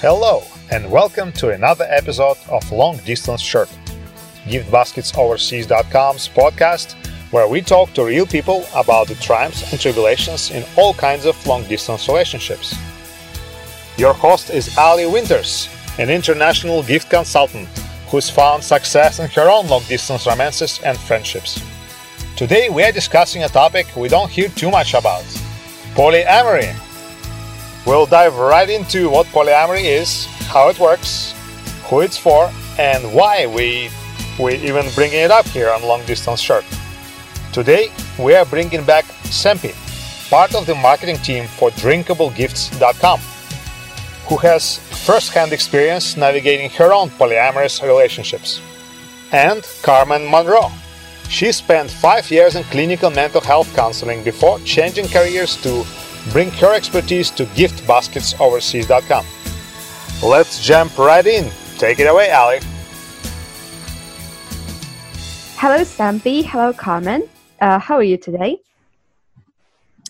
Hello, and welcome to another episode of Long Distance Shirt, GiftBasketsOverseas.com's podcast, where we talk to real people about the triumphs and tribulations in all kinds of long distance relationships. Your host is Ali Winters, an international gift consultant who's found success in her own long distance romances and friendships. Today, we are discussing a topic we don't hear too much about polyamory. We'll dive right into what polyamory is, how it works, who it's for, and why we we even bringing it up here on Long Distance Shirt. Today, we are bringing back Sempi, part of the marketing team for DrinkableGifts.com, who has first-hand experience navigating her own polyamorous relationships, and Carmen Monroe. She spent five years in clinical mental health counseling before changing careers to bring her expertise to giftbasketsoverseas.com. Let's jump right in. Take it away, Ali. Hello, Sempi. Hello, Carmen. Uh, how are you today?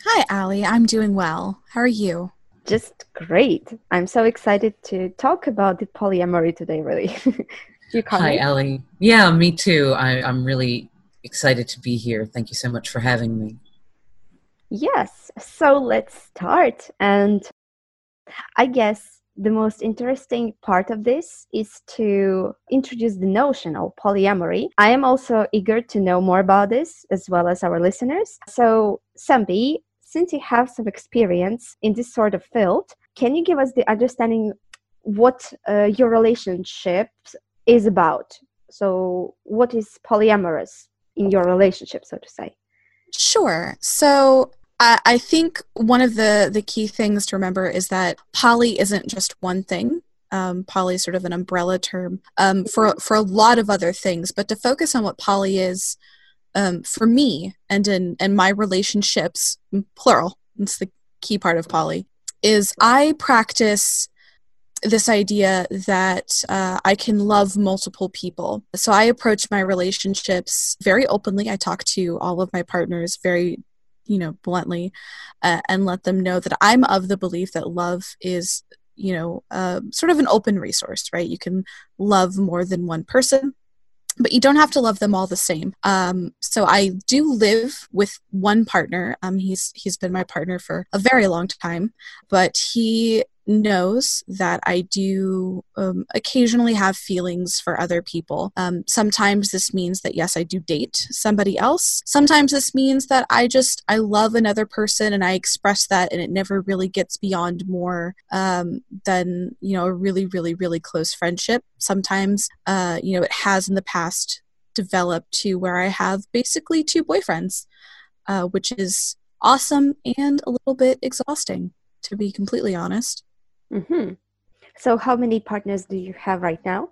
Hi, Ali. I'm doing well. How are you? Just great. I'm so excited to talk about the polyamory today, really. you, Hi, Ali. Yeah, me too. I, I'm really excited to be here. Thank you so much for having me. Yes, so let's start. And I guess the most interesting part of this is to introduce the notion of polyamory. I am also eager to know more about this as well as our listeners. So, Sempi, since you have some experience in this sort of field, can you give us the understanding what uh, your relationship is about? So, what is polyamorous in your relationship, so to say? Sure. So I, I think one of the the key things to remember is that poly isn't just one thing. Um, poly is sort of an umbrella term um, for for a lot of other things. But to focus on what poly is um, for me and in and my relationships, plural. It's the key part of poly. Is I practice this idea that uh, I can love multiple people. So I approach my relationships very openly. I talk to all of my partners very you know bluntly uh, and let them know that i'm of the belief that love is you know uh, sort of an open resource right you can love more than one person but you don't have to love them all the same. Um, so I do live with one partner. Um, he's he's been my partner for a very long time, but he knows that I do um, occasionally have feelings for other people. Um, sometimes this means that, yes, I do date somebody else. Sometimes this means that I just, I love another person and I express that and it never really gets beyond more um, than, you know, a really, really, really close friendship. Sometimes, uh, you know, it has in the past developed to where I have basically two boyfriends, uh, which is awesome and a little bit exhausting, to be completely honest. Mm-hmm. So, how many partners do you have right now?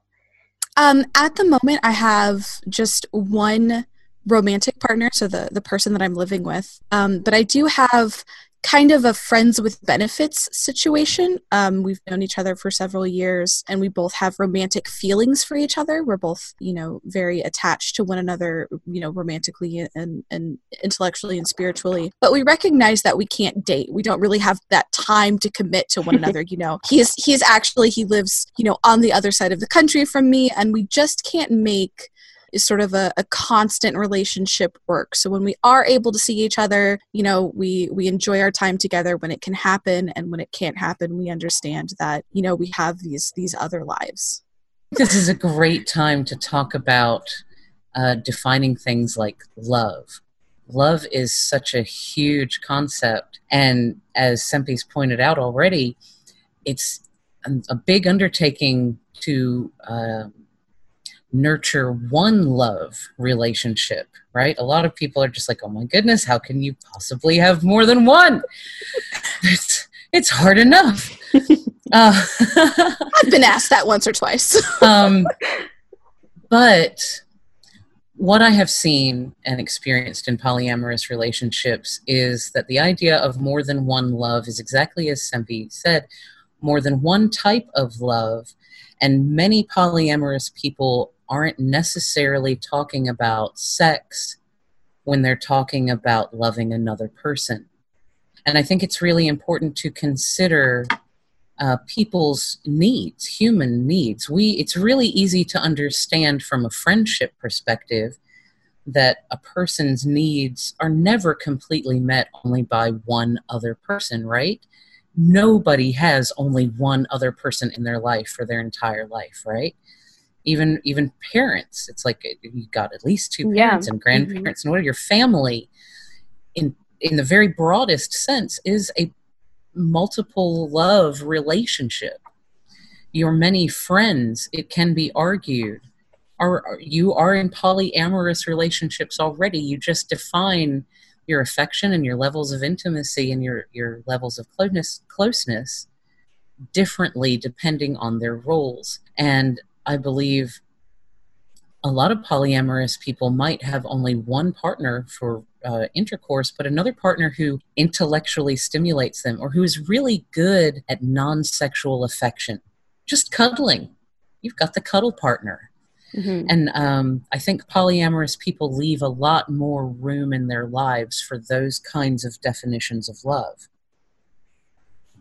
Um, at the moment, I have just one romantic partner, so the the person that I'm living with. Um, but I do have kind of a friends with benefits situation. Um, we've known each other for several years and we both have romantic feelings for each other. We're both, you know, very attached to one another, you know, romantically and, and intellectually and spiritually. But we recognize that we can't date. We don't really have that time to commit to one another, you know. He's he's actually he lives, you know, on the other side of the country from me and we just can't make is sort of a, a constant relationship work. So when we are able to see each other, you know, we we enjoy our time together when it can happen, and when it can't happen, we understand that you know we have these these other lives. This is a great time to talk about uh, defining things like love. Love is such a huge concept, and as Sempi's pointed out already, it's a big undertaking to uh, nurture one love relationship, right? A lot of people are just like, oh my goodness, how can you possibly have more than one? it's, it's hard enough. Uh, I've been asked that once or twice. um, but what I have seen and experienced in polyamorous relationships is that the idea of more than one love is exactly as Sempi said more than one type of love. And many polyamorous people aren't necessarily talking about sex when they're talking about loving another person. And I think it's really important to consider uh, people's needs, human needs. We it's really easy to understand from a friendship perspective that a person's needs are never completely met only by one other person, right? Nobody has only one other person in their life for their entire life, right? Even even parents, it's like eh, you got at least two parents Yeah. and mm-hmm. grandparents, and what your family in in the very broadest sense is a multiple love relationship. Your many friends, it can be argued, are are- you are in polyamorous relationships already. You just define your affection and your levels of intimacy and your, your levels of closeness closeness differently depending on their roles. And I believe a lot of polyamorous people might have only one partner for uh, intercourse, but another partner who intellectually stimulates them or who is really good at non sexual affection. Just cuddling. You've got the cuddle partner. Mm-hmm. And um, I think polyamorous people leave a lot more room in their lives for those kinds of definitions of love.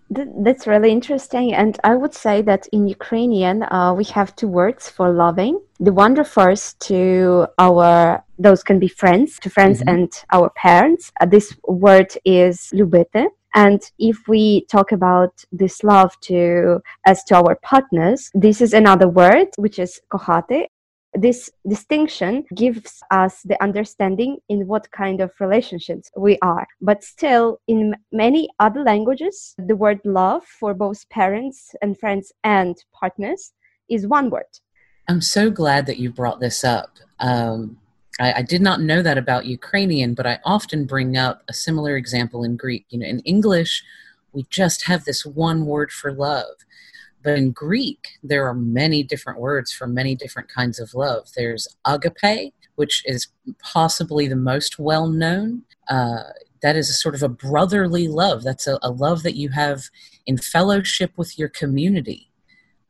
That's really interesting. And I would say that in Ukrainian, uh, we have two words for loving. The one refers to our, those can be friends, to friends mm-hmm. and our parents. Uh, this word is lubete. And if we talk about this love to as to our partners, this is another word which is kohate, this distinction gives us the understanding in what kind of relationships we are. But still, in many other languages, the word love for both parents and friends and partners is one word. I'm so glad that you brought this up. Um, I, I did not know that about Ukrainian, but I often bring up a similar example in Greek. You know, in English, we just have this one word for love. But in Greek, there are many different words for many different kinds of love. There's agape, which is possibly the most well known. Uh, that is a sort of a brotherly love. That's a, a love that you have in fellowship with your community.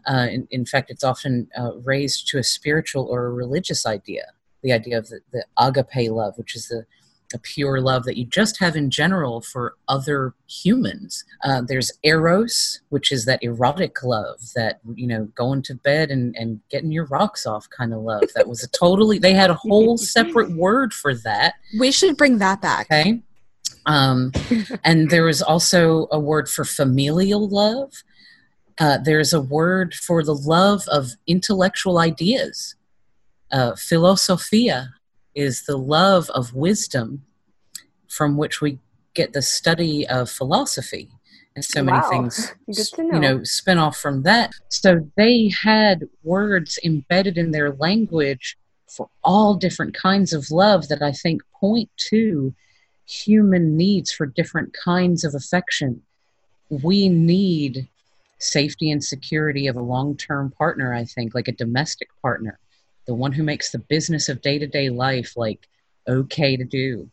Uh, in, in fact, it's often uh, raised to a spiritual or a religious idea. The idea of the, the agape love, which is the, the pure love that you just have in general for other humans. Uh, there's eros, which is that erotic love, that you know, going to bed and, and getting your rocks off kind of love. That was a totally. They had a whole separate word for that. We should bring that back. Okay. Um, and there is also a word for familial love. Uh, there's a word for the love of intellectual ideas. Uh, philosophia is the love of wisdom from which we get the study of philosophy. And so many Wow. things, to you know. know, spin off from that. So they had words embedded in their language for all different kinds of love that I think point to human needs for different kinds of affection. We need safety and security of a long term partner, I think, like a domestic partner, the one who makes the business of day to day life like okay to do.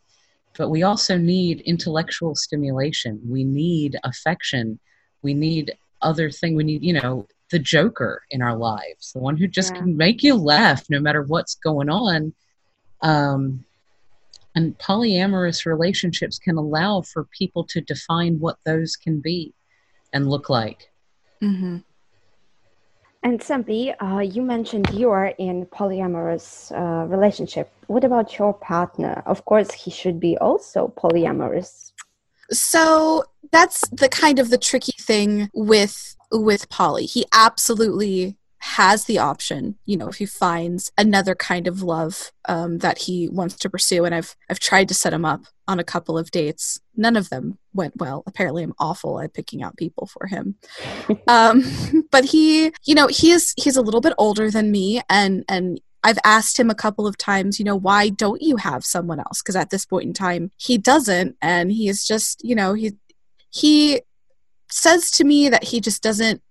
But we also need intellectual stimulation. We need affection. We need other thing. We need, you know, the joker in our lives, the one who just Yeah. can make you laugh no matter what's going on. Um, and polyamorous relationships can allow for people to define what those can be and look like. hmm And Sampi, uh, you mentioned you are in polyamorous uh, relationship. What about your partner? Of course, he should be also polyamorous. So that's the kind of the tricky thing with with poly. He absolutely has the option, you know, if he finds another kind of love um, that he wants to pursue. And I've I've tried to set him up on a couple of dates. None of them went well. Apparently, I'm awful at picking out people for him. um, but he, you know, he is he's a little bit older than me, and and I've asked him a couple of times, you know, why don't you have someone else? Because at this point in time, he doesn't, and he is just, you know, he he says to me that he just doesn't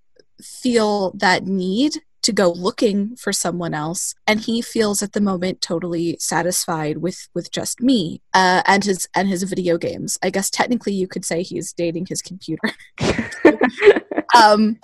feel that need to go looking for someone else and he feels at the moment totally satisfied with with just me uh, and his and his video games. I guess technically you could say he's dating his computer. Um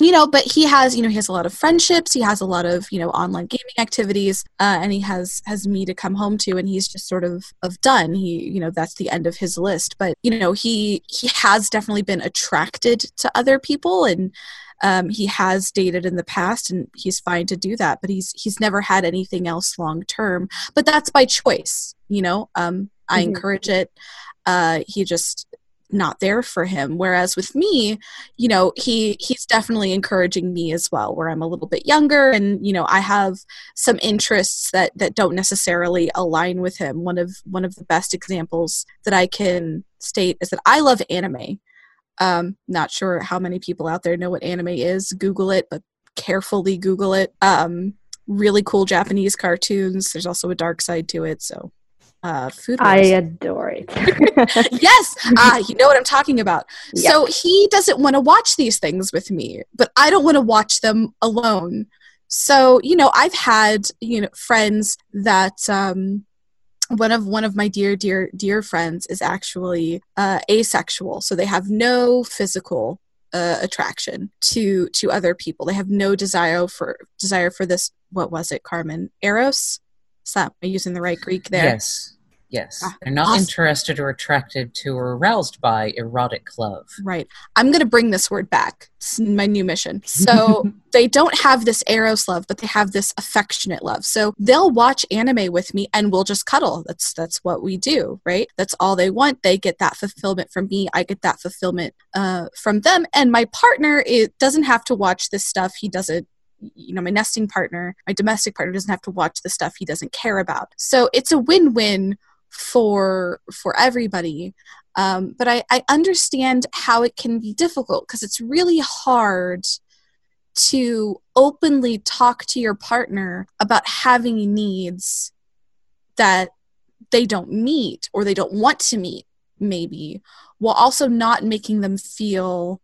you know but he has you know he has a lot of friendships he has a lot of you know online gaming activities uh, and he has has me to come home to and he's just sort of of done. He you know that's the end of his list. But you know he he has definitely been attracted to other people and um, he has dated in the past and he's fine to do that but he's he's never had anything else long term. But that's by choice you know? Um, i mm-hmm. encourage it. Uh, he just not there for him. Whereas with me you know he he's definitely encouraging me as well where i'm a little bit younger and you know i have some interests that that don't necessarily align with him. One of one of the best examples that i can state is that i love anime. Um not sure how many people out there know what anime is. Google it but carefully google it. Um really cool japanese cartoons. There's also a dark side to it so uh, food. I adore it. yes, uh, you know what I'm talking about. Yep. So he doesn't want to watch these things with me, but I don't want to watch them alone. So you know, I've had you know friends that um, one of one of my dear dear dear friends is actually uh, asexual, so they have no physical uh, attraction to to other people. They have no desire for desire for this. What was it, Carmen? Eros. Is that am I using the right Greek there? Yes. Yes. Ah, They're not awesome. interested or attracted to or aroused by erotic love. Right. I'm going to bring this word back. It's my new mission. So they don't have this eros love, but they have this affectionate love. So they'll watch anime with me and we'll just cuddle. That's that's what we do, right? That's all they want. They get that fulfillment from me. I get that fulfillment uh, from them. And my partner it doesn't have to watch this stuff. He doesn't you know my nesting partner my domestic partner doesn't have to watch the stuff he doesn't care about so it's a win-win for for everybody. Um, but I, I understand how it can be difficult because it's really hard to openly talk to your partner about having needs that they don't meet or they don't want to meet maybe while also not making them feel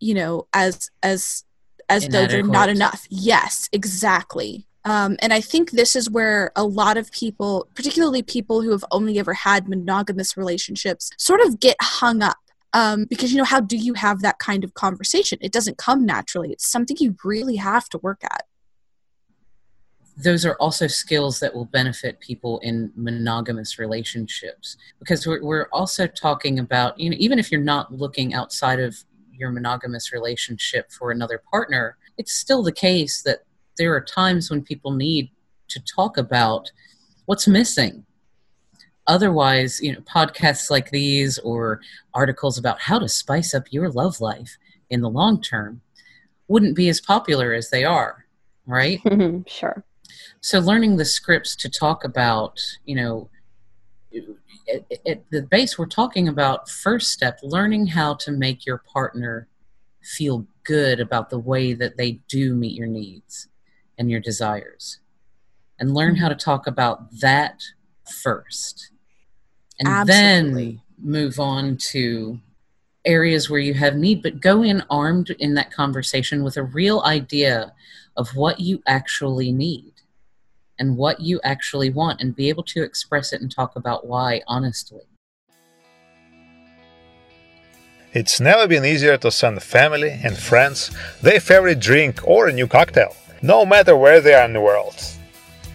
you know as as as though they're not enough. Yes exactly um, and I think this is where a lot of people, particularly people who have only ever had monogamous relationships, sort of get hung up. Um, because, you know, how do you have that kind of conversation? It doesn't come naturally, it's something you really have to work at. Those are also skills that will benefit people in monogamous relationships because we're, we're also talking about, you know, even if you're not looking outside of your monogamous relationship for another partner, it's still the case that there are times when people need to talk about what's missing. Otherwise you know podcasts like these or articles about how to spice up your love life in the long term wouldn't be as popular as they are right? Mm-hmm, sure. So learning the scripts to talk about you know at, at the base we're talking about first step learning how to make your partner feel good about the way that they do meet your needs and your desires. And learn how to talk about that first. And Absolutely. then move on to areas where you have need but go in armed in that conversation with a real idea of what you actually need and what you actually want and be able to express it and talk about why honestly. It's never been easier to send family and friends their favorite drink or a new cocktail no matter where they are in the world.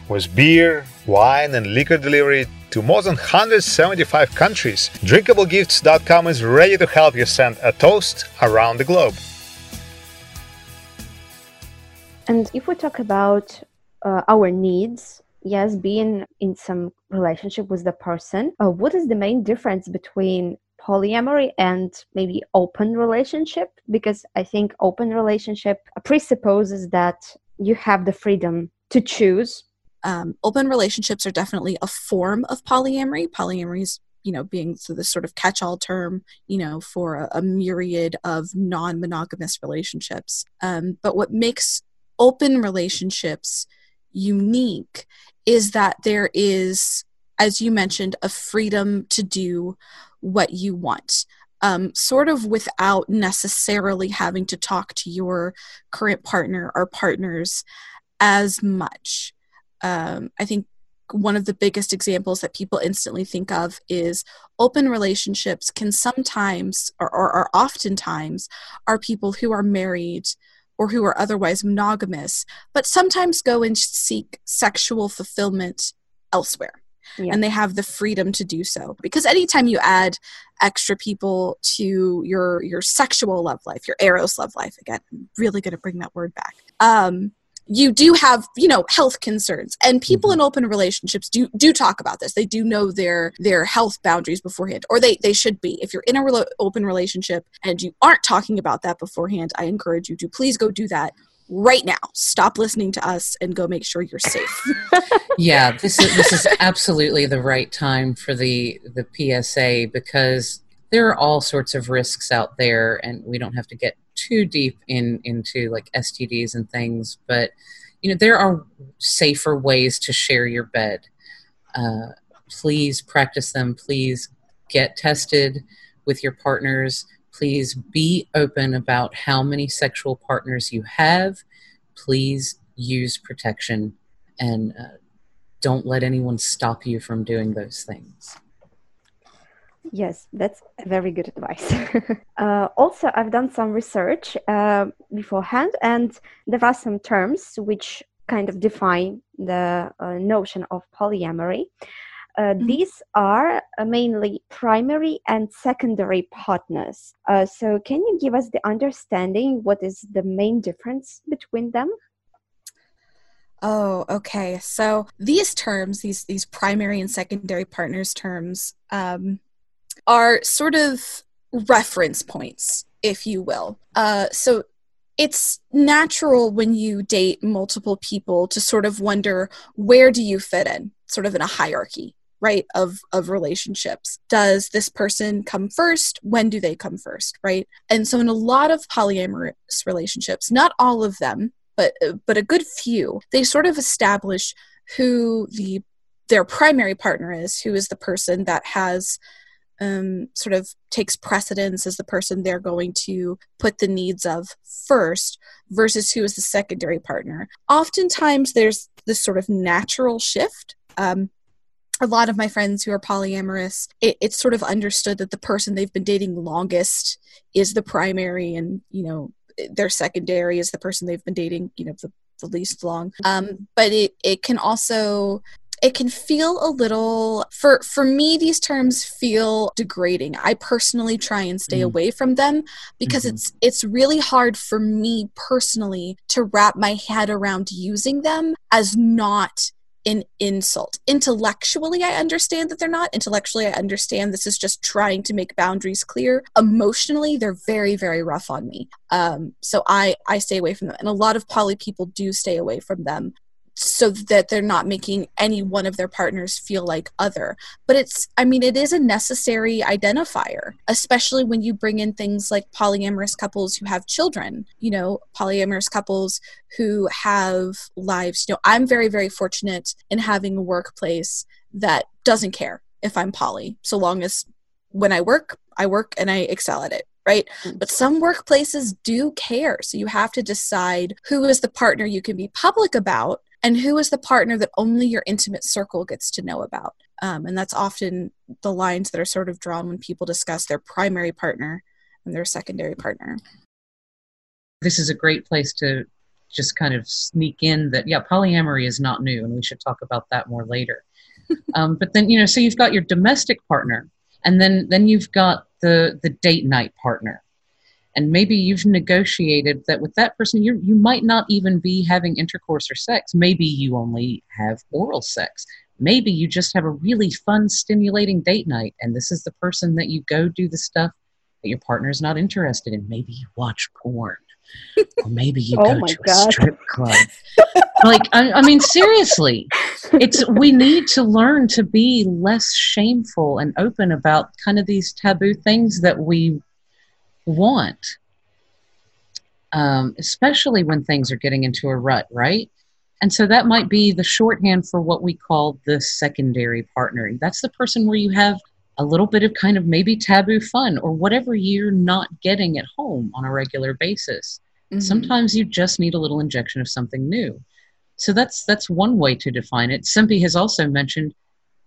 With beer, wine, and liquor delivery to more than 175 countries, drinkablegifts.com is ready to help you send a toast around the globe. And if we talk about uh, our needs, yes, being in some relationship with the person, uh, what is the main difference between polyamory and maybe open relationship because i think open relationship presupposes that you have the freedom to choose. Um, open relationships are definitely a form of polyamory. Polyamory is, you know, being so this sort of catch-all term, you know, for a, a myriad of non-monogamous relationships. Um, but what makes open relationships unique is that there is, as you mentioned, a freedom to do what you want um, sort of without necessarily having to talk to your current partner or partners as much. Um, I think one of the biggest examples that people instantly think of is open relationships can sometimes or, or, or oftentimes are people who are married or who are otherwise monogamous, but sometimes go and seek sexual fulfillment elsewhere. Yeah. And they have the freedom to do so because anytime you add extra people to your your sexual love life, your eros love life, again, I'm really going to bring that word back. Um, you do have you know health concerns and people mm-hmm. in open relationships do do talk about this they do know their their health boundaries beforehand or they they should be if you're in a re- open relationship and you aren't talking about that beforehand i encourage you to please go do that right now stop listening to us and go make sure you're safe yeah this is this is absolutely the right time for the the psa because there are all sorts of risks out there and we don't have to get too deep in into like STDs and things, but you know there are safer ways to share your bed. Uh, please practice them. Please get tested with your partners. Please be open about how many sexual partners you have. Please use protection and uh, don't let anyone stop you from doing those things. Yes, that's very good advice. uh, also, I've done some research uh, beforehand, and there are some terms which kind of define the uh, notion of polyamory. Uh, mm-hmm. These are uh, mainly primary and secondary partners. Uh, so, can you give us the understanding what is the main difference between them? Oh, okay. So these terms, these these primary and secondary partners terms, um, are sort of reference points, if you will. Uh, so it's natural when you date multiple people to sort of wonder where do you fit in, sort of in a hierarchy right of of relationships does this person come first when do they come first right and so in a lot of polyamorous relationships not all of them but but a good few they sort of establish who the their primary partner is who is the person that has um, sort of takes precedence as the person they're going to put the needs of first versus who is the secondary partner. Oftentimes, there's this sort of natural shift. Um, a lot of my friends who are polyamorous, it, it's sort of understood that the person they've been dating longest is the primary, and you know their secondary is the person they've been dating, you know, the, the least long. Um, but it it can also it can feel a little for for me these terms feel degrading i personally try and stay mm. away from them because mm-hmm. it's it's really hard for me personally to wrap my head around using them as not an insult. Intellectually, I understand that they're not. Intellectually, I understand this is just trying to make boundaries clear. Emotionally, they're very, very rough on me. Um, so I I stay away from them, and a lot of poly people do stay away from them so that they're not making any one of their partners feel like other. But it's, I mean, it is a necessary identifier, especially when you bring in things like polyamorous couples who have children, you know, polyamorous couples who have lives. You know, I'm very, very fortunate in having a workplace that doesn't care if I'm poly, so long as when I work, I work and I excel at it right? Mm. But some workplaces do care. So you have to decide who is the partner you can be public about and who is the partner that only your intimate circle gets to know about? Um, and that's often the lines that are sort of drawn when people discuss their primary partner and their secondary partner. This is a great place to just kind of sneak in that yeah polyamory is not new and we should talk about that more later. Um, but then you know so you've got your domestic partner and then then you've got the the date night partner and maybe you've negotiated that with that person you you might not even be having intercourse or sex. Maybe you only have oral sex. Maybe you just have a really fun stimulating date night and this is the person that you go do the stuff that your partner is not interested in. Maybe you watch porn. Or maybe you oh go to God. a strip club. Like I, I mean seriously it's we need to learn to be less shameful and open about kind of these taboo things that we want, um, especially when things are getting into a rut, right? And so that might be the shorthand for what we call the secondary partner. That's the person where you have a little bit of kind of maybe taboo fun or whatever you're not getting at home on a regular basis. Mm-hmm. Sometimes you just need a little injection of something new. So that's that's one way to define it. Sempi has also mentioned,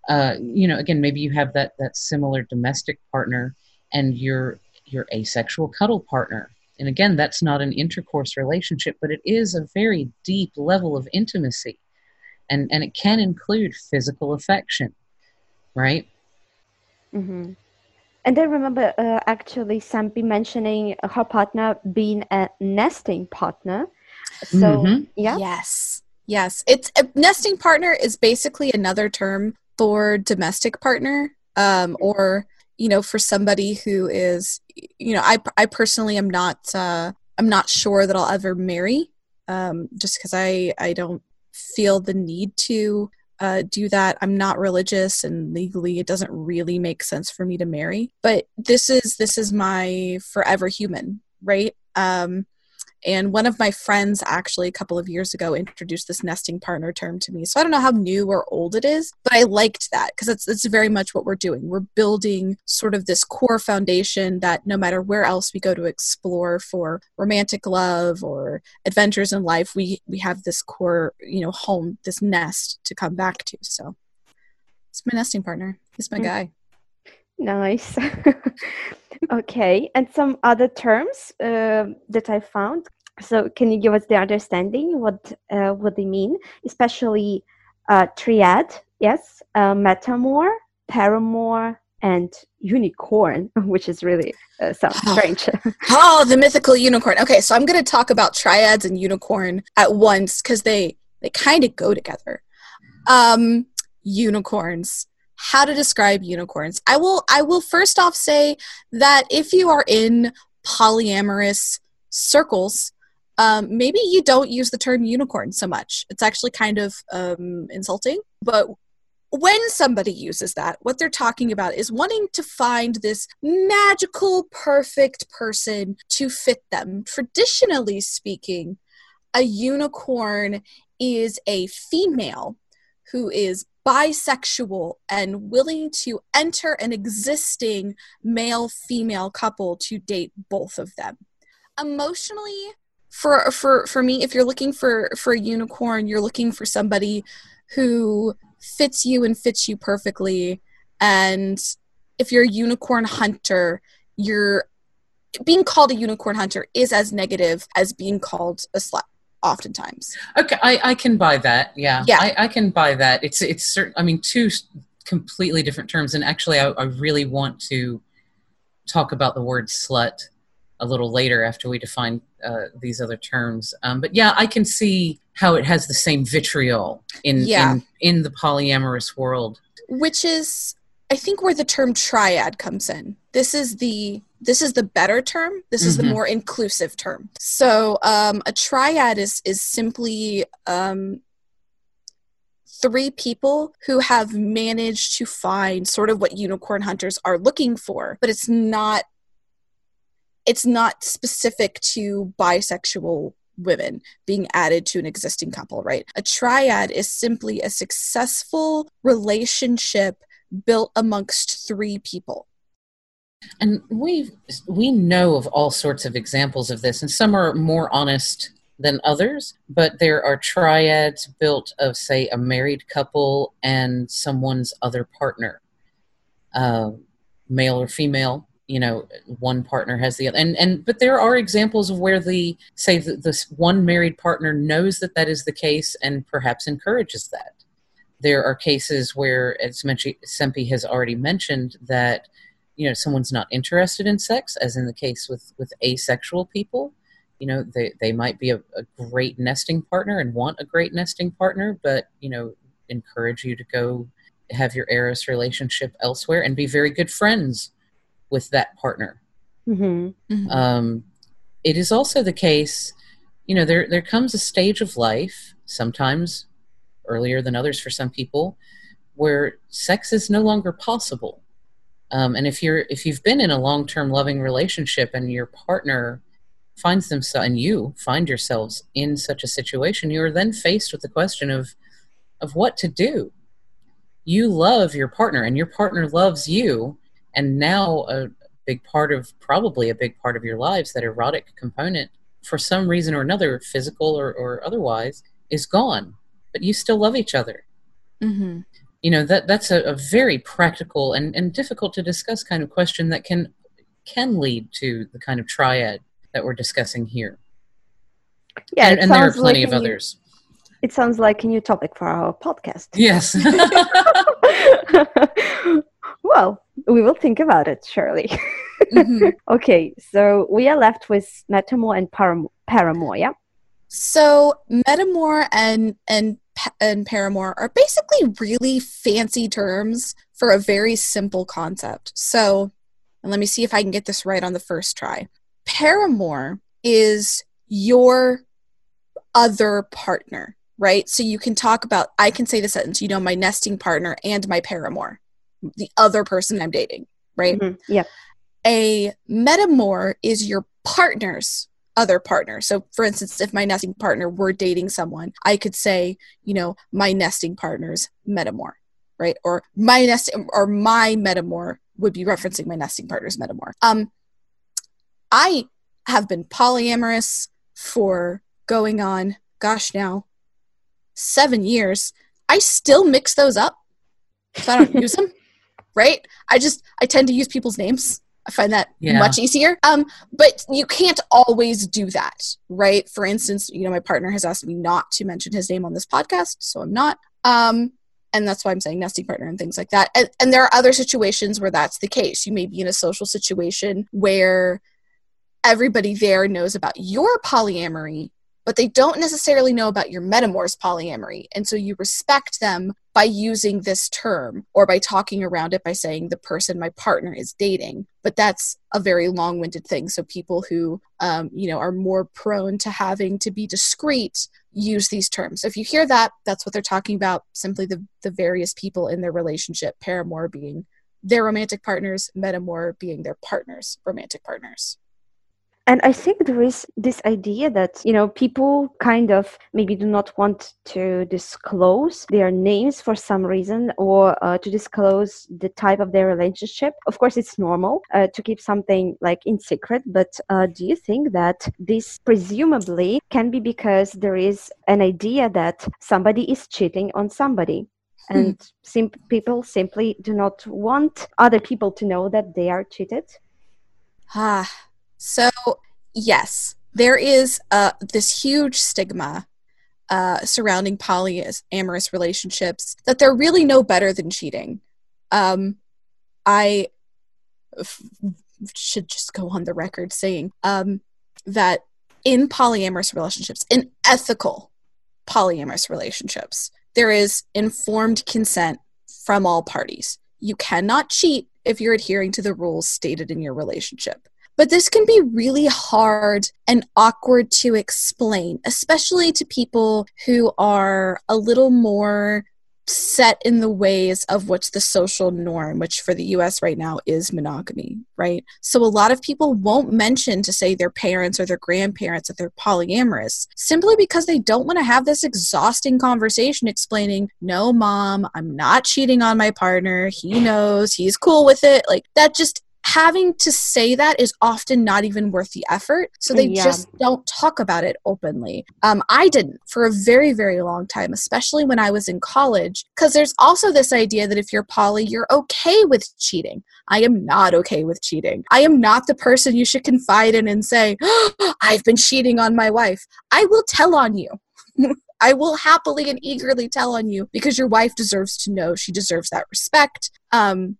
uh, you know, again, maybe you have that that similar domestic partner, and you're your asexual cuddle partner. And again, that's not an intercourse relationship, but it is a very deep level of intimacy. And, and it can include physical affection, right? Mm-hmm. And I remember uh, actually Sempi mentioning her partner being a nesting partner. So, mm-hmm. yeah. Yes. Yes. It's a nesting partner is basically another term for domestic partner um, or you know for somebody who is you know i i personally am not uh i'm not sure that i'll ever marry um just because i i don't feel the need to uh, do that. I'm not religious, and legally, it doesn't really make sense for me to marry. But this is this is my forever human, right? Um, and one of my friends, actually, a couple of years ago, introduced this nesting partner term to me. So I don't know how new or old it is, but I liked that because it's, it's very much what we're doing. We're building sort of this core foundation that no matter where else we go to explore for romantic love or adventures in life, we, we have this core, you know, home, this nest to come back to. So it's my nesting partner. He's my mm. guy. Nice. okay, and some other terms uh, that I found. So, can you give us the understanding what uh, what they mean, especially uh, triad? Yes, uh, metamor, paramour, and unicorn, which is really uh, sounds oh. strange. oh, the mythical unicorn. Okay, so I'm going to talk about triads and unicorn at once because they they kind of go together. Um, unicorns how to describe unicorns. I will I will first off say that if you are in polyamorous circles, um, maybe you don't use the term unicorn so much. It's actually kind of um, insulting. But when somebody uses that, what they're talking about is wanting to find this magical, perfect person to fit them. Traditionally speaking, a unicorn is a female who is bisexual and willing to enter an existing male female couple to date both of them. Emotionally, for for for me if you're looking for for a unicorn, you're looking for somebody who fits you and fits you perfectly and if you're a unicorn hunter, you're being called a unicorn hunter is as negative as being called a slut oftentimes. Okay, I, I can buy that. Yeah, yeah, I, I can buy that. It's it's certain. I mean, two completely different terms. And actually, I, I really want to talk about the word slut a little later after we define uh, these other terms. Um, but yeah, I can see how it has the same vitriol in, yeah. in in the polyamorous world, which is I think where the term triad comes in. This is the this is the better term. This mm-hmm. is the mm-hmm. more inclusive term. So um, a triad is is simply um, three people who have managed to find sort of what unicorn hunters are looking for, but it's not it's not specific to bisexual women being added to an existing couple, right? A triad is simply a successful relationship built amongst three people. And we we know of all sorts of examples of this, and some are more honest than others. But there are triads built of, say, a married couple and someone's other partner, uh, male or female. You know, one partner has the other, and and but there are examples of where the say the, this one married partner knows that that is the case and perhaps encourages that. There are cases where, as Sempi has already mentioned, that you know someone's not interested in sex as in the case with with asexual people you know they they might be a, a, great nesting partner and want a great nesting partner but you know encourage you to go have your eros relationship elsewhere and be very good friends with that partner mm-hmm. Mm-hmm. Um, it is also the case you know there there comes a stage of life sometimes earlier than others for some people where sex is no longer possible um, and if you're if you've been in a long term loving relationship and your partner finds themselves and you find yourselves in such a situation, you are then faced with the question of of what to do. You love your partner and your partner loves you, and now a big part of probably a big part of your lives, that erotic component, for some reason or another, physical or, or otherwise, is gone. But you still love each other. Mm-hmm you know that that's a, a very practical and, and difficult to discuss kind of question that can can lead to the kind of triad that we're discussing here. Yeah, and, and there are plenty like of a new- others. It sounds like a new topic for our podcast. Yes. well, we will think about it, surely. Mhm. okay, so we are left with Metamor and Param- Paramour, yeah? So Metamor and and and Paramour are basically really fancy terms for a very simple concept. So, and let me see if I can get this right on the first try. Paramour is your other partner, right? So you can talk about I can say the sentence, you know, my nesting partner and my paramour, the other person I'm dating, right? Mhm, Yeah. a metamor is your partner's other partner. So, for instance, if my nesting partner were dating someone, I could say, you know, my nesting partner's metamor, right? Or my nest or my metamor would be referencing my nesting partner's metamor. Um, I have been polyamorous for going on, gosh, now seven years. I still mix those up, so I don't use them, right? I just I tend to use people's names. I find that Yeah. much easier. Um, but you can't always do that, right? For instance, you know, my partner has asked me not to mention his name on this podcast, so I'm not. Um, and that's why I'm saying nesting partner and things like that. And, and there are other situations where that's the case. You may be in a social situation where everybody there knows about your polyamory, but they don't necessarily know about your metamor's polyamory. And so you respect them by using this term or by talking around it by saying the person my partner is dating. But that's a very long winded thing. So people who, um, you know, are more prone to having to be discreet use these terms. So if you hear that, that's what they're talking about. Simply the, the various people in their relationship, paramour being their romantic partners, metamor being their partners, romantic partners. And I think there is this idea that, you know, people kind of maybe do not want to disclose their names for some reason or uh, to disclose the type of their relationship. Of course, it's normal uh, to keep something like in secret, but uh, do you think that this presumably can be because there is an idea that somebody is cheating on somebody? And sim- people simply do not want other people to know that they are cheated. Ah, so yes, there is uh, this huge stigma uh, surrounding polyamorous relationships that they're really no better than cheating. Um, I f- should just go on the record saying um, that in polyamorous relationships, in ethical polyamorous relationships, there is informed consent from all parties. You cannot cheat if you're adhering to the rules stated in your relationship. But this can be really hard and awkward to explain, especially to people who are a little more set in the ways of what's the social norm, which for the US right now is monogamy, right? So a lot of people won't mention to say their parents or their grandparents that they're polyamorous simply because they don't want to have this exhausting conversation explaining, no, mom, I'm not cheating on my partner. He knows, he's cool with it. Like that just having to say that is often not even worth the effort. So they Yeah. just don't talk about it openly. Um, I didn't for a very, very long time, especially when I was in college, because there's also this idea that if you're poly, you're okay with cheating. I am not okay with cheating. I am not the person you should confide in and say, I've been cheating on my wife. I will tell on you. I will happily and eagerly tell on you because your wife deserves to know. She deserves that respect. Um,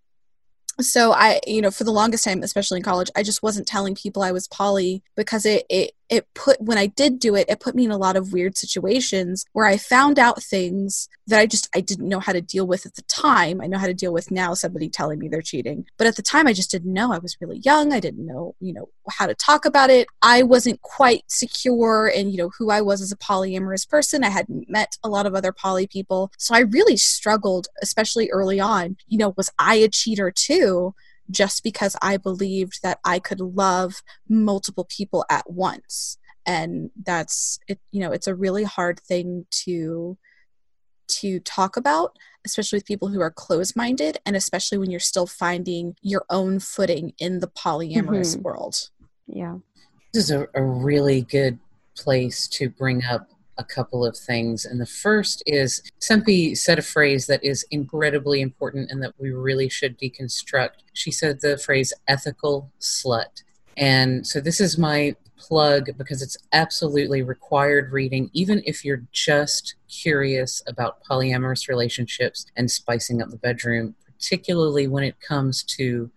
so I, you know, for the longest time, especially in college, I just wasn't telling people I was poly because it it it put when I did do it, it put me in a lot of weird situations where I found out things that I just I didn't know how to deal with at the time. I know how to deal with now somebody telling me they're cheating. But at the time I just didn't know. I was really young. I didn't know, you know, how to talk about it. I wasn't quite secure in, you know, who I was as a polyamorous person. I hadn't met a lot of other poly people. So I really struggled, especially early on. You know, was I a cheater too? Just because I believed that I could love multiple people at once. And that's it, you know, it's a really hard thing to to talk about, especially with people who are closed-minded and especially when you're still finding your own footing in the polyamorous Mhm. world. Yeah. This is a, a really good place to bring up a couple of things. And the first is Sempi said a phrase that is incredibly important and that we really should deconstruct. She said the phrase ethical slut. And so this is my plug because it's absolutely required reading, even if you're just curious about polyamorous relationships and spicing up the bedroom, particularly when it comes to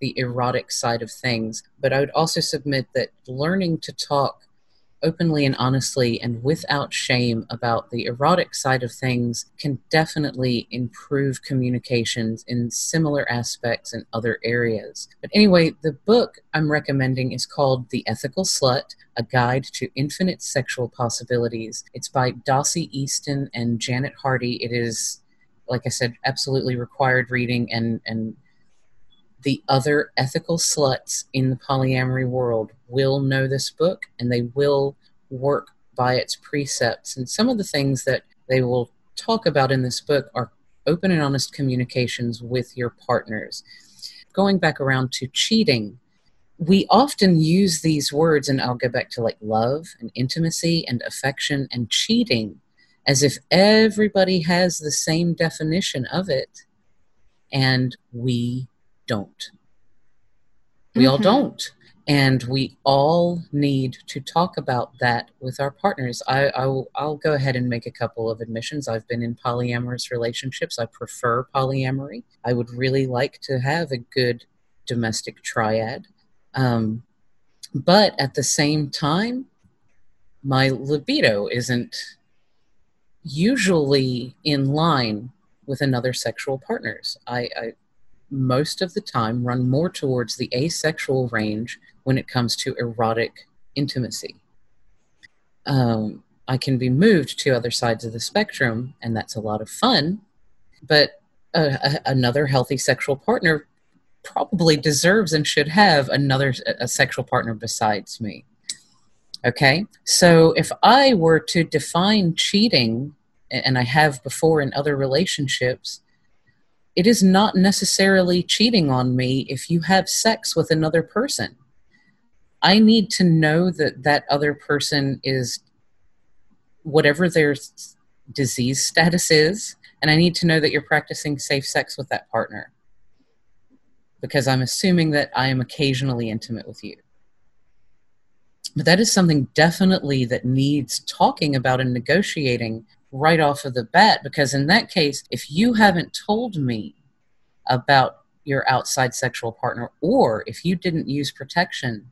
the erotic side of things. But I would also submit that learning to talk openly and honestly and without shame about the erotic side of things can definitely improve communications in similar aspects in other areas. But anyway, the book I'm recommending is called The Ethical Slut A Guide to Infinite Sexual Possibilities. It's by Dossie Easton and Janet Hardy. It is, like I said, absolutely required reading and, and the other ethical sluts in the polyamory world will know this book and they will work by its precepts. And some of the things that they will talk about in this book are open and honest communications with your partners. Going back around to cheating, we often use these words, and I'll go back to like love and intimacy and affection and cheating as if everybody has the same definition of it, and we don't. We mm-hmm. all don't. And we all need to talk about that with our partners. I, I will, I'll go ahead and make a couple of admissions. I've been in polyamorous relationships. I prefer polyamory. I would really like to have a good domestic triad. Um, but at the same time, my libido isn't usually in line with another sexual partner's. I, I most of the time run more towards the asexual range when it comes to erotic intimacy. Um, I can be moved to other sides of the spectrum, and that's a lot of fun. But uh, a, another healthy sexual partner probably deserves and should have another a sexual partner besides me. Okay, so if I were to define cheating, and I have before in other relationships, it is not necessarily cheating on me if you have sex with another person. I need to know that that other person is whatever their disease status is, and I need to know that you're practicing safe sex with that partner because I'm assuming that I am occasionally intimate with you. But that is something definitely that needs talking about and negotiating right off of the bat because in that case if you haven't told me about your outside sexual partner or if you didn't use protection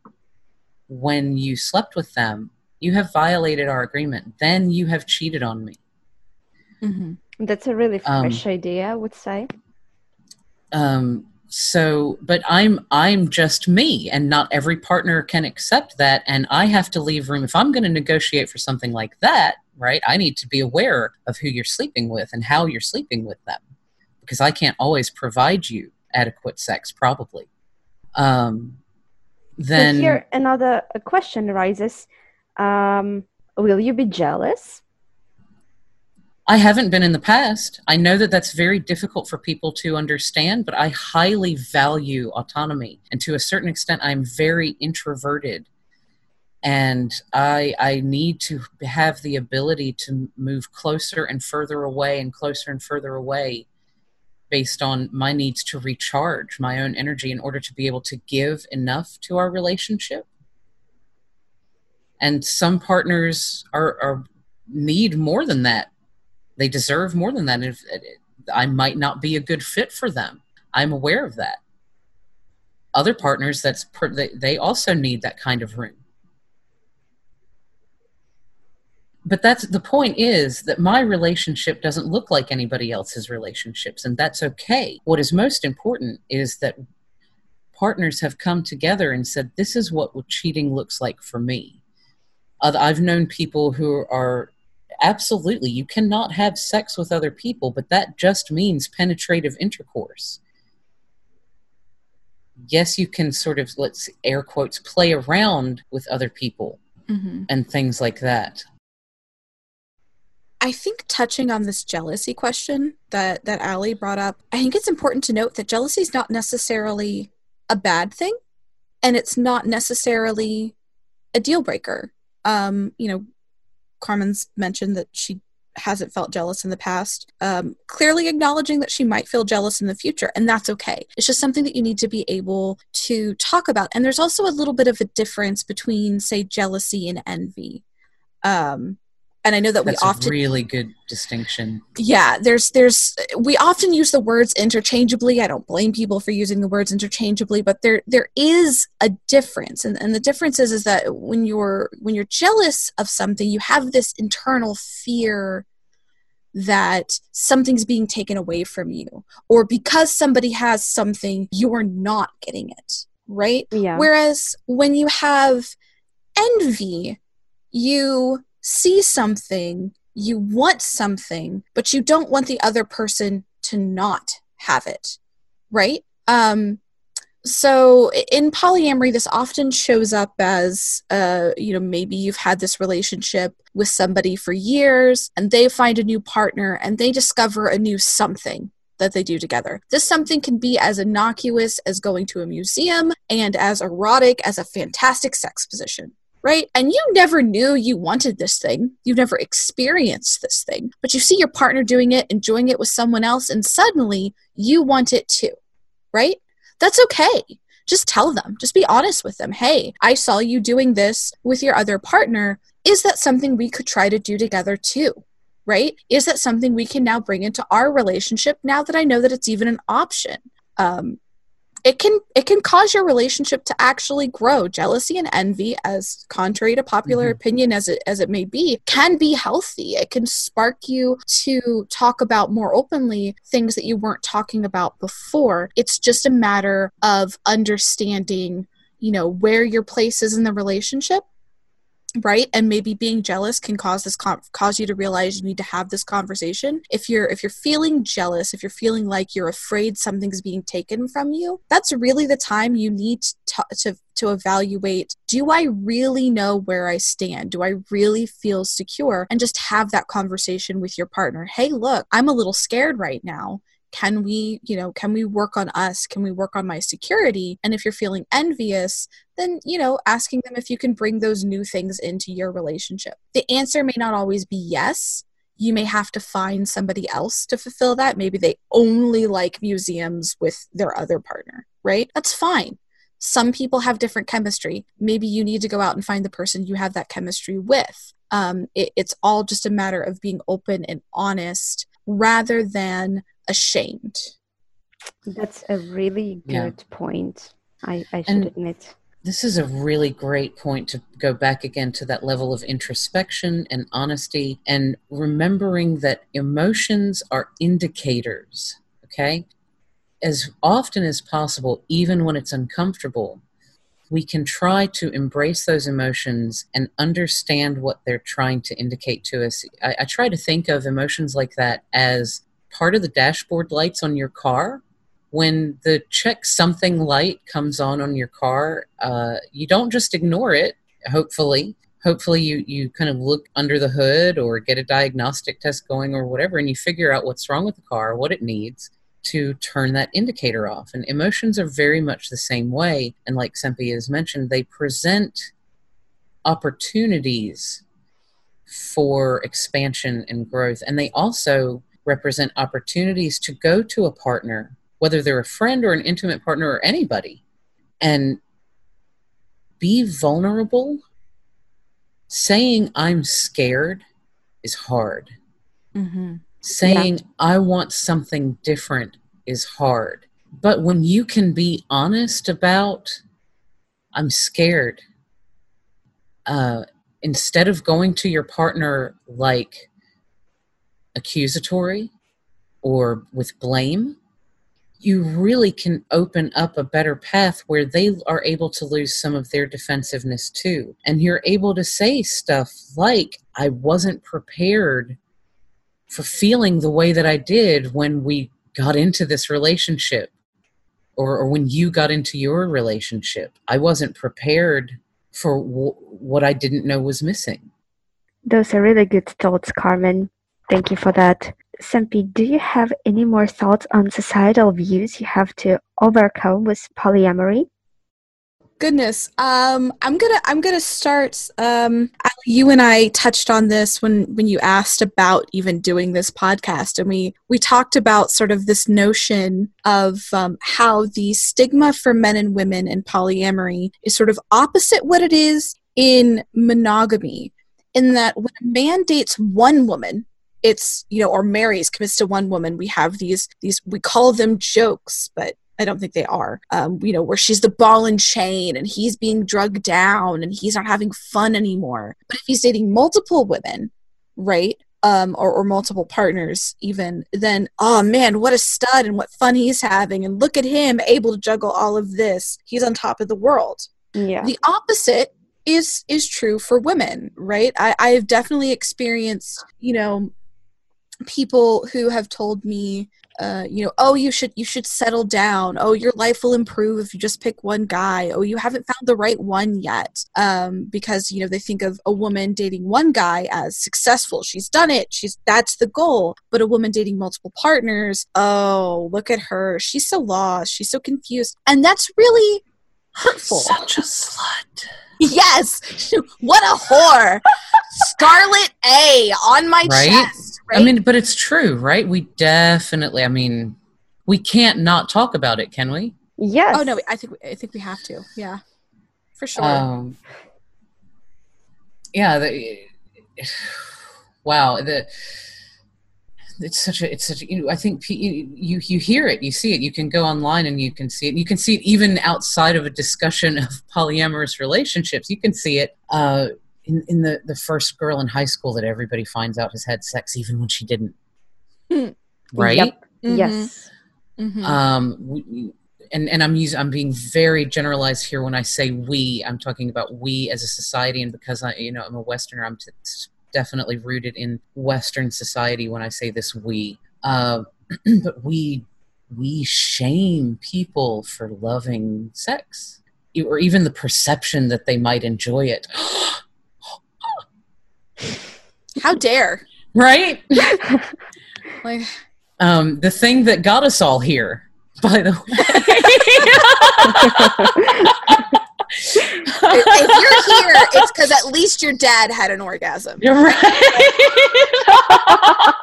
when you slept with them you have violated our agreement. Then you have cheated on me. Mm-hmm. that's a really um, fresh um, idea i would say. Um, so but i'm i'm just me and not every partner can accept that and i have to leave room. If i'm going to negotiate for something like that right i need to be aware of who you're sleeping with and how you're sleeping with them because i can't always provide you adequate sex probably um then so here another question arises um will you be jealous I haven't been in the past. I know that that's very difficult for people to understand, but I highly value autonomy. And to a certain extent, I'm very introverted. And I, I need to have the ability to move closer and further away and closer and further away based on my needs to recharge my own energy in order to be able to give enough to our relationship. And some partners are, are need more than that they deserve more than that. If I might not be a good fit for them, I'm aware of that. Other partners, that's per, they, they also need that kind of room. But that's the point is that my relationship doesn't look like anybody else's relationships, and that's okay. What is most important is that partners have come together and said, This is what cheating looks like for me. I've known people who are absolutely you cannot have sex with other people but that just means penetrative intercourse yes you can sort of let's air quotes play around with other people mm-hmm. and things like that I think touching on this jealousy question that that Ali brought up, I think it's important to note that jealousy is not necessarily a bad thing, and it's not necessarily a deal breaker. Um, you know, Carmen's mentioned that she hasn't felt jealous in the past, um, clearly acknowledging that she might feel jealous in the future, and that's okay. It's just something that you need to be able to talk about. And there's also a little bit of a difference between, say, jealousy and envy. Um, and I know that That's we often really good distinction. Yeah, there's there's we often use the words interchangeably. I don't blame people for using the words interchangeably, but there there is a difference. And and the difference is is that when you're when you're jealous of something, you have this internal fear that something's being taken away from you or because somebody has something you're not getting it, right? Yeah. Whereas when you have envy, you see something, you want something, but you don't want the other person to not have it, right? Um, so in polyamory, this often shows up as, uh, you know, maybe you've had this relationship with somebody for years and they find a new partner and they discover a new something that they do together. This something can be as innocuous as going to a museum and as erotic as a fantastic sex position right? And you never knew you wanted this thing. You never experienced this thing, but you see your partner doing it, enjoying it with someone else, and suddenly you want it too, right? That's okay. Just tell them, just be honest with them. Hey, I saw you doing this with your other partner. Is that something we could try to do together too? Right? Is that something we can now bring into our relationship now that I know that it's even an option? Um, it can it can cause your relationship to actually grow. Jealousy and envy as contrary to popular mm-hmm. opinion as it as it may be can be healthy. It can spark you to talk about more openly things that you weren't talking about before. It's just a matter of understanding you know where your place is in the relationship right? And maybe being jealous can cause this cause you to realize you need to have this conversation. If you're if you're feeling jealous if you're feeling like you're afraid something's being taken from you that's really the time you need to to, to evaluate do i really know where i stand? Do i really feel secure? And just have that conversation with your partner. Hey look i'm a little scared right now can we you know can we work on us? Can we work on my security? And if you're feeling envious then you know asking them if you can bring those new things into your relationship. The answer may not always be yes. You may have to find somebody else to fulfill that. Maybe they only like museums with their other partner right? That's fine. Some people have different chemistry. Maybe you need to go out and find the person you have that chemistry with. Um, it, it's all just a matter of being open and honest rather than ashamed. That's a really good yeah. point. I, I should and admit. This is a really great point to go back again to that level of introspection and honesty and remembering that emotions are indicators, okay? As often as possible, even when it's uncomfortable, we can try to embrace those emotions and understand what they're trying to indicate to us. I, I, try to think of emotions like that as part of the dashboard lights on your car. When the check something light comes on on your car, uh, you don't just ignore it, hopefully. Hopefully, you, you kind of look under the hood or get a diagnostic test going or whatever, and you figure out what's wrong with the car, what it needs to turn that indicator off. And emotions are very much the same way. And like Sempi has mentioned, they present opportunities for expansion and growth. And they also represent opportunities to go to a partner, whether they're a friend or an intimate partner or anybody, and be vulnerable. Saying I'm scared is hard. Mm-hmm. Saying yeah. I want something different is hard. But when you can be honest about, I'm scared, uh, instead of going to your partner like, accusatory or with blame, you really can open up a better path where they are able to lose some of their defensiveness too. And you're able to say stuff like, I wasn't prepared for feeling the way that I did when we got into this relationship or, or when you got into your relationship. I wasn't prepared for w- what I didn't know was missing. Those are really good thoughts, Carmen. Thank you for that. Sempi, do you have any more thoughts on societal views you have to overcome with polyamory? goodness. Um, I'm gonna I'm gonna start. Um, you and I touched on this when when you asked about even doing this podcast, and we we talked about sort of this notion of um, how the stigma for men and women in polyamory is sort of opposite what it is in monogamy. In that when a man dates one woman, it's you know or marries commits to one woman we have these these we call them jokes but I don't think they are. Um, you know, where she's the ball and chain and he's being drugged down and he's not having fun anymore. But if he's dating multiple women, right? Um, or, or multiple partners, even, then, oh man, what a stud and what fun he's having. And look at him able to juggle all of this. He's on top of the world. Yeah. The opposite is is true for women, right? I, I have definitely experienced, you know, people who have told me uh, you know oh you should you should settle down. Oh your life will improve if you just pick one guy. Oh you haven't found the right one yet. Um, because you know they think of a woman dating one guy as successful. She's done it. She's that's the goal. But a woman dating multiple partners oh look at her. She's so lost. She's so confused. And that's really hurtful such a slut yes what a whore scarlet a on my Right? chest right? I mean, but it's true, right? We definitely. I mean, we can't not talk about it, can we? Yes. Oh no, I think I think we have to. Yeah, for sure. Um, yeah. The, wow. The it's such a it's such a, you know, I think you you hear it, you see it. You can go online and you can see it. You can see it even outside of a discussion of polyamorous relationships. You can see it. Uh, in, in the, the first girl in high school that everybody finds out has had sex even when she didn't Hmm. right Yep. Mhm, Yes. mhm. um we, and and i'm using i'm being very generalized here when i say we i'm talking about we as a society and because i you know i'm a westerner i'm t- definitely rooted in western society when i say this we uh, but we we shame people for loving sex or even the perception that they might enjoy it. How dare? right? Like, um the thing that got us all here by the way if if you're here, it's because at least your dad had an orgasm, You're right.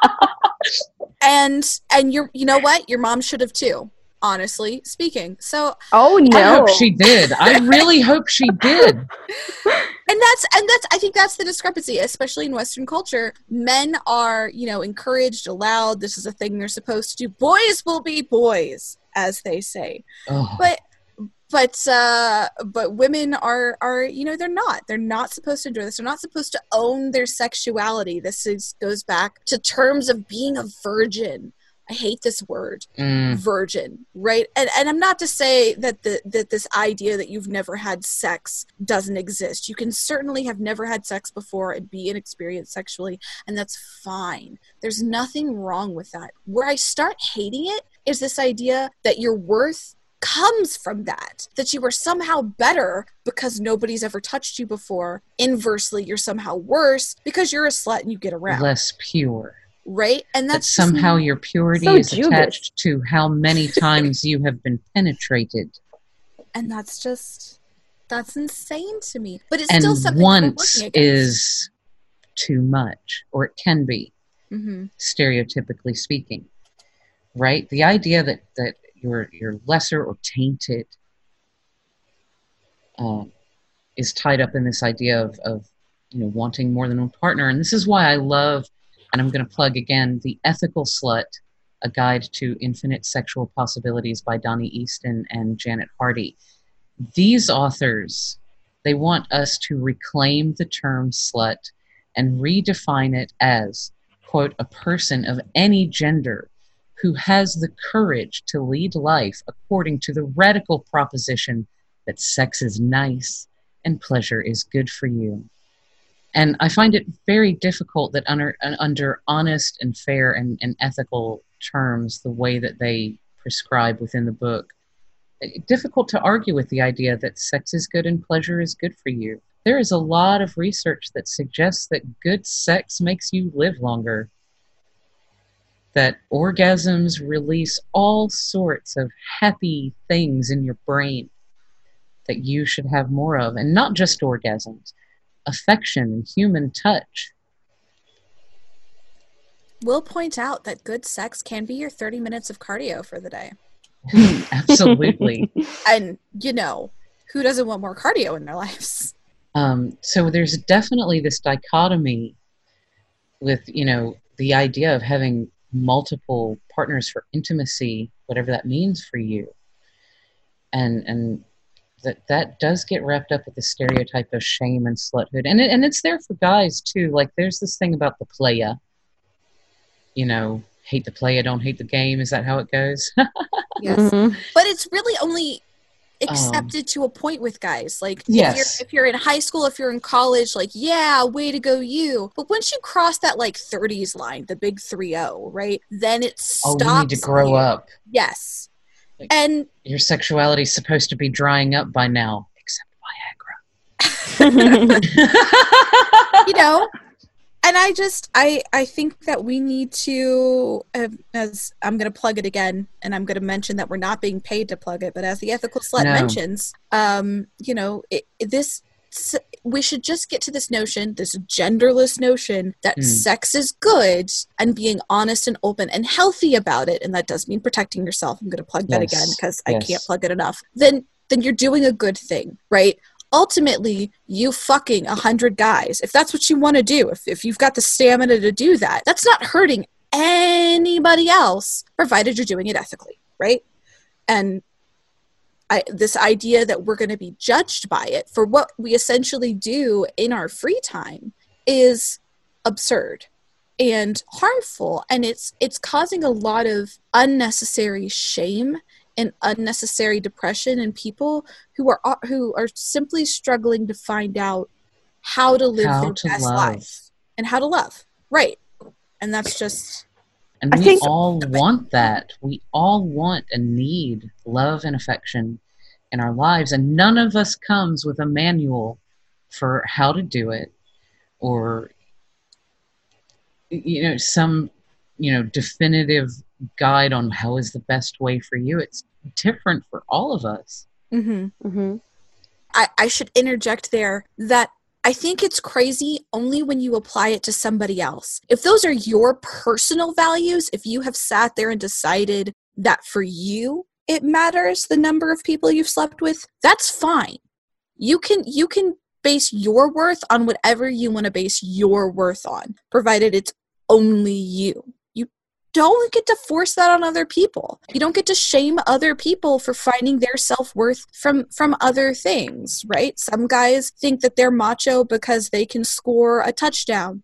and and you're you know what? Your mom should have too. Honestly speaking, so oh no. I hope she did. I really hope she did. and that's and that's i think that's the discrepancy especially in western culture men are you know encouraged allowed this is a thing they're supposed to do boys will be boys as they say Oh, but but uh but women are are you know they're not. They're not supposed to enjoy this. They're not supposed to own their sexuality. This is goes back to terms of being a virgin. I hate this word mm, virgin right? And and i'm not to say that the that this idea that you've never had sex doesn't exist. You can certainly have never had sex before and be inexperienced sexually and that's fine. There's nothing wrong with that. Where i start hating it is this idea that your worth comes from that that you are somehow better because nobody's ever touched you before inversely you're somehow worse because you're a slut and you get around less pure. right and That that's somehow your purity So is Judas. attached to how many times you have been penetrated. and that's just that's insane to me but it's still something once is too much, or it can be, hmm stereotypically speaking. Right? The idea that, that you're you're lesser or tainted um, is tied up in this idea of, of you know wanting more than one partner. And this is why i love and i'm going to plug again the ethical slut a guide to infinite sexual possibilities by dossie easton and janet hardy. These authors they want us to reclaim the term slut and redefine it as quote a person of any gender who has the courage to lead life according to the radical proposition that sex is nice and pleasure is good for you. And I find it very difficult that under, under honest and fair and, and ethical terms, the way that they prescribe within the book, difficult to argue with the idea that sex is good and pleasure is good for you. There is a lot of research that suggests that good sex makes you live longer, that orgasms release all sorts of happy things in your brain that you should have more of, and not just orgasms, affection and human touch. We'll point out that good sex can be your 30 minutes of cardio for the day. Absolutely. and, you know, who doesn't want more cardio in their lives? Um, so there's definitely this dichotomy with, you know, the idea of having multiple partners for intimacy, whatever that means for you. And, and that that does get wrapped up with the stereotype of shame and sluthood, and it, and it's there for guys too. Like there's this thing about the playa, you know, hate the playa, don't hate the game. Is that how it goes? yes, mm-hmm. but it's really only accepted um, to a point with guys. Like yes. if you're if you're in high school, if you're in college, like yeah, way to go you. But once you cross that like 30s line, the big 3-0, right? Then it stops. Oh, you need to grow you. up. Yes. Like, and your sexuality is supposed to be drying up by now, except Viagra. you know, and I just I I think that we need to uh, as I'm going to plug it again, and I'm going to mention that we're not being paid to plug it, but as the ethical slut no. mentions, um, you know, it, this we should just get to this notion, this genderless notion that mm. sex is good and being honest and open and healthy about it. And that does mean protecting yourself. I'm going to plug yes. that again because yes. I can't plug it enough. Then, then you're doing a good thing, right? Ultimately, you fucking a hundred guys. If that's what you want to do, if, if you've got the stamina to do that, that's not hurting anybody else, provided you're doing it ethically, right? And I, this idea that we're going to be judged by it for what we essentially do in our free time is absurd and harmful and it's it's causing a lot of unnecessary shame and unnecessary depression in people who are uh, who are simply struggling to find out how to live how their to best love. life and how to love right and that's just and we think, all want that. We all want and need love and affection in our lives. And none of us comes with a manual for how to do it or, you know, some, you know, definitive guide on how is the best way for you. It's different for all of us. Mm-hmm. Mm-hmm. I, I should interject there that I think it's crazy only when you apply it to somebody else. If those are your personal values, if you have sat there and decided that for you it matters the number of people you've slept with, that's fine. You can you can base your worth on whatever you want to base your worth on, provided it's only you don't get to force that on other people. You don't get to shame other people for finding their self-worth from from other things, right? Some guys think that they're macho because they can score a touchdown.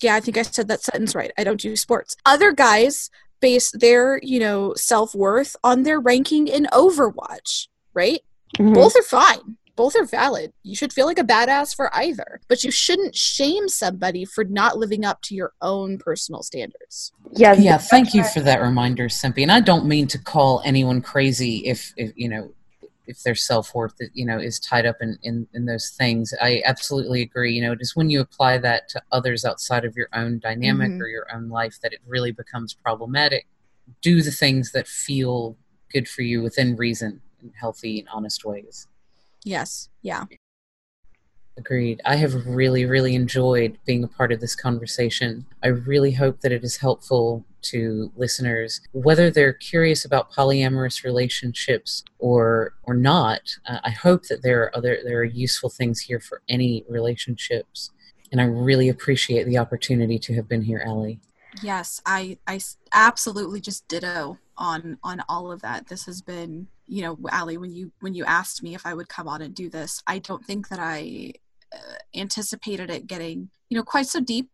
Yeah, I think I said that sentence right. I don't do sports. Other guys base their, you know, self-worth on their ranking in Overwatch, right? Mm-hmm. Both are fine both are valid. You should feel like a badass for either, but you shouldn't shame somebody for not living up to your own personal standards. Yeah, yeah. Thank you for that reminder, Sempi. And I don't mean to call anyone crazy if, if you know, if their self worth, you know, is tied up in, in in those things. I absolutely agree. You know, just when you apply that to others outside of your own dynamic mm-hmm. or your own life, that it really becomes problematic. Do the things that feel good for you within reason in healthy and honest ways. Yes. Yeah. Agreed. I have really, really enjoyed being a part of this conversation. I really hope that it is helpful to listeners, whether they're curious about polyamorous relationships or or not. Uh, I hope that there are other there are useful things here for any relationships, and I really appreciate the opportunity to have been here, Ellie. Yes, I I absolutely just ditto on on all of that. This has been you know, Ali, when you when you asked me if I would come on and do this, I don't think that I uh, anticipated it getting you know quite so deep,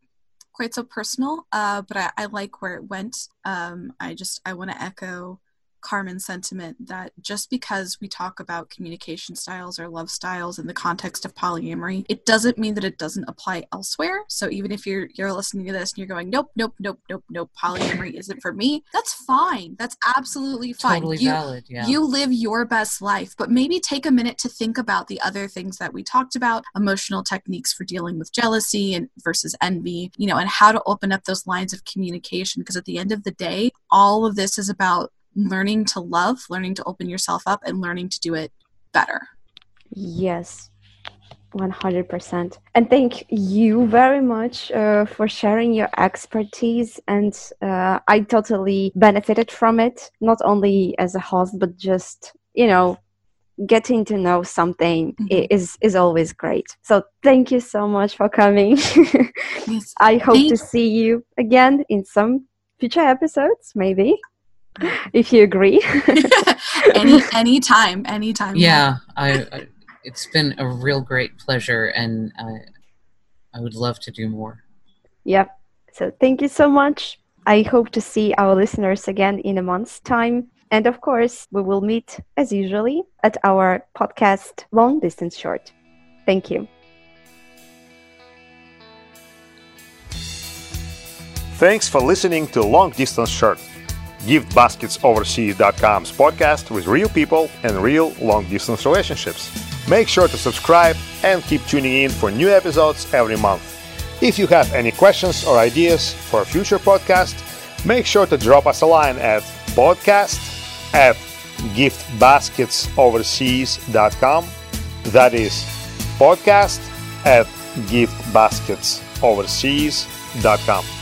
quite so personal. Uh, but I, I like where it went. Um, I just I want to echo Carmen's sentiment that just because we talk about communication styles or love styles in the context of polyamory, it doesn't mean that it doesn't apply elsewhere. So even if you're you're listening to this and you're going, nope, nope, nope, nope, nope, polyamory isn't for me, that's fine. That's absolutely fine. Totally you, valid. Yeah. You live your best life, but maybe take a minute to think about the other things that we talked about, emotional techniques for dealing with jealousy and versus envy, you know, and how to open up those lines of communication. Because at the end of the day, all of this is about learning to love, learning to open yourself up, and learning to do it better. Yes, 100%. And thank you very much uh, for sharing your expertise. And uh, I totally benefited from it, not only as a host, but just, you know, getting to know something Mhm. is is always great. So thank you so much for coming. Yes. I hope to see you again in some future episodes, maybe, if you agree. Any anytime, anytime. Yeah, I, I it's been a real great pleasure, and I I would love to do more. Yep. So thank you so much. I hope to see our listeners again in a month's time. And of course, we will meet as usually at our podcast Long Distance Short. Thank you. Thanks for listening to Long Distance Short, GiftBasketsOverseas.com's podcast with real people and real long distance relationships. Make sure to subscribe and keep tuning in for new episodes every month. If you have any questions or ideas for a future podcast, make sure to drop us a line at podcast at giftbasketsoverseas.com. That is podcast at giftbasketsoverseas.com.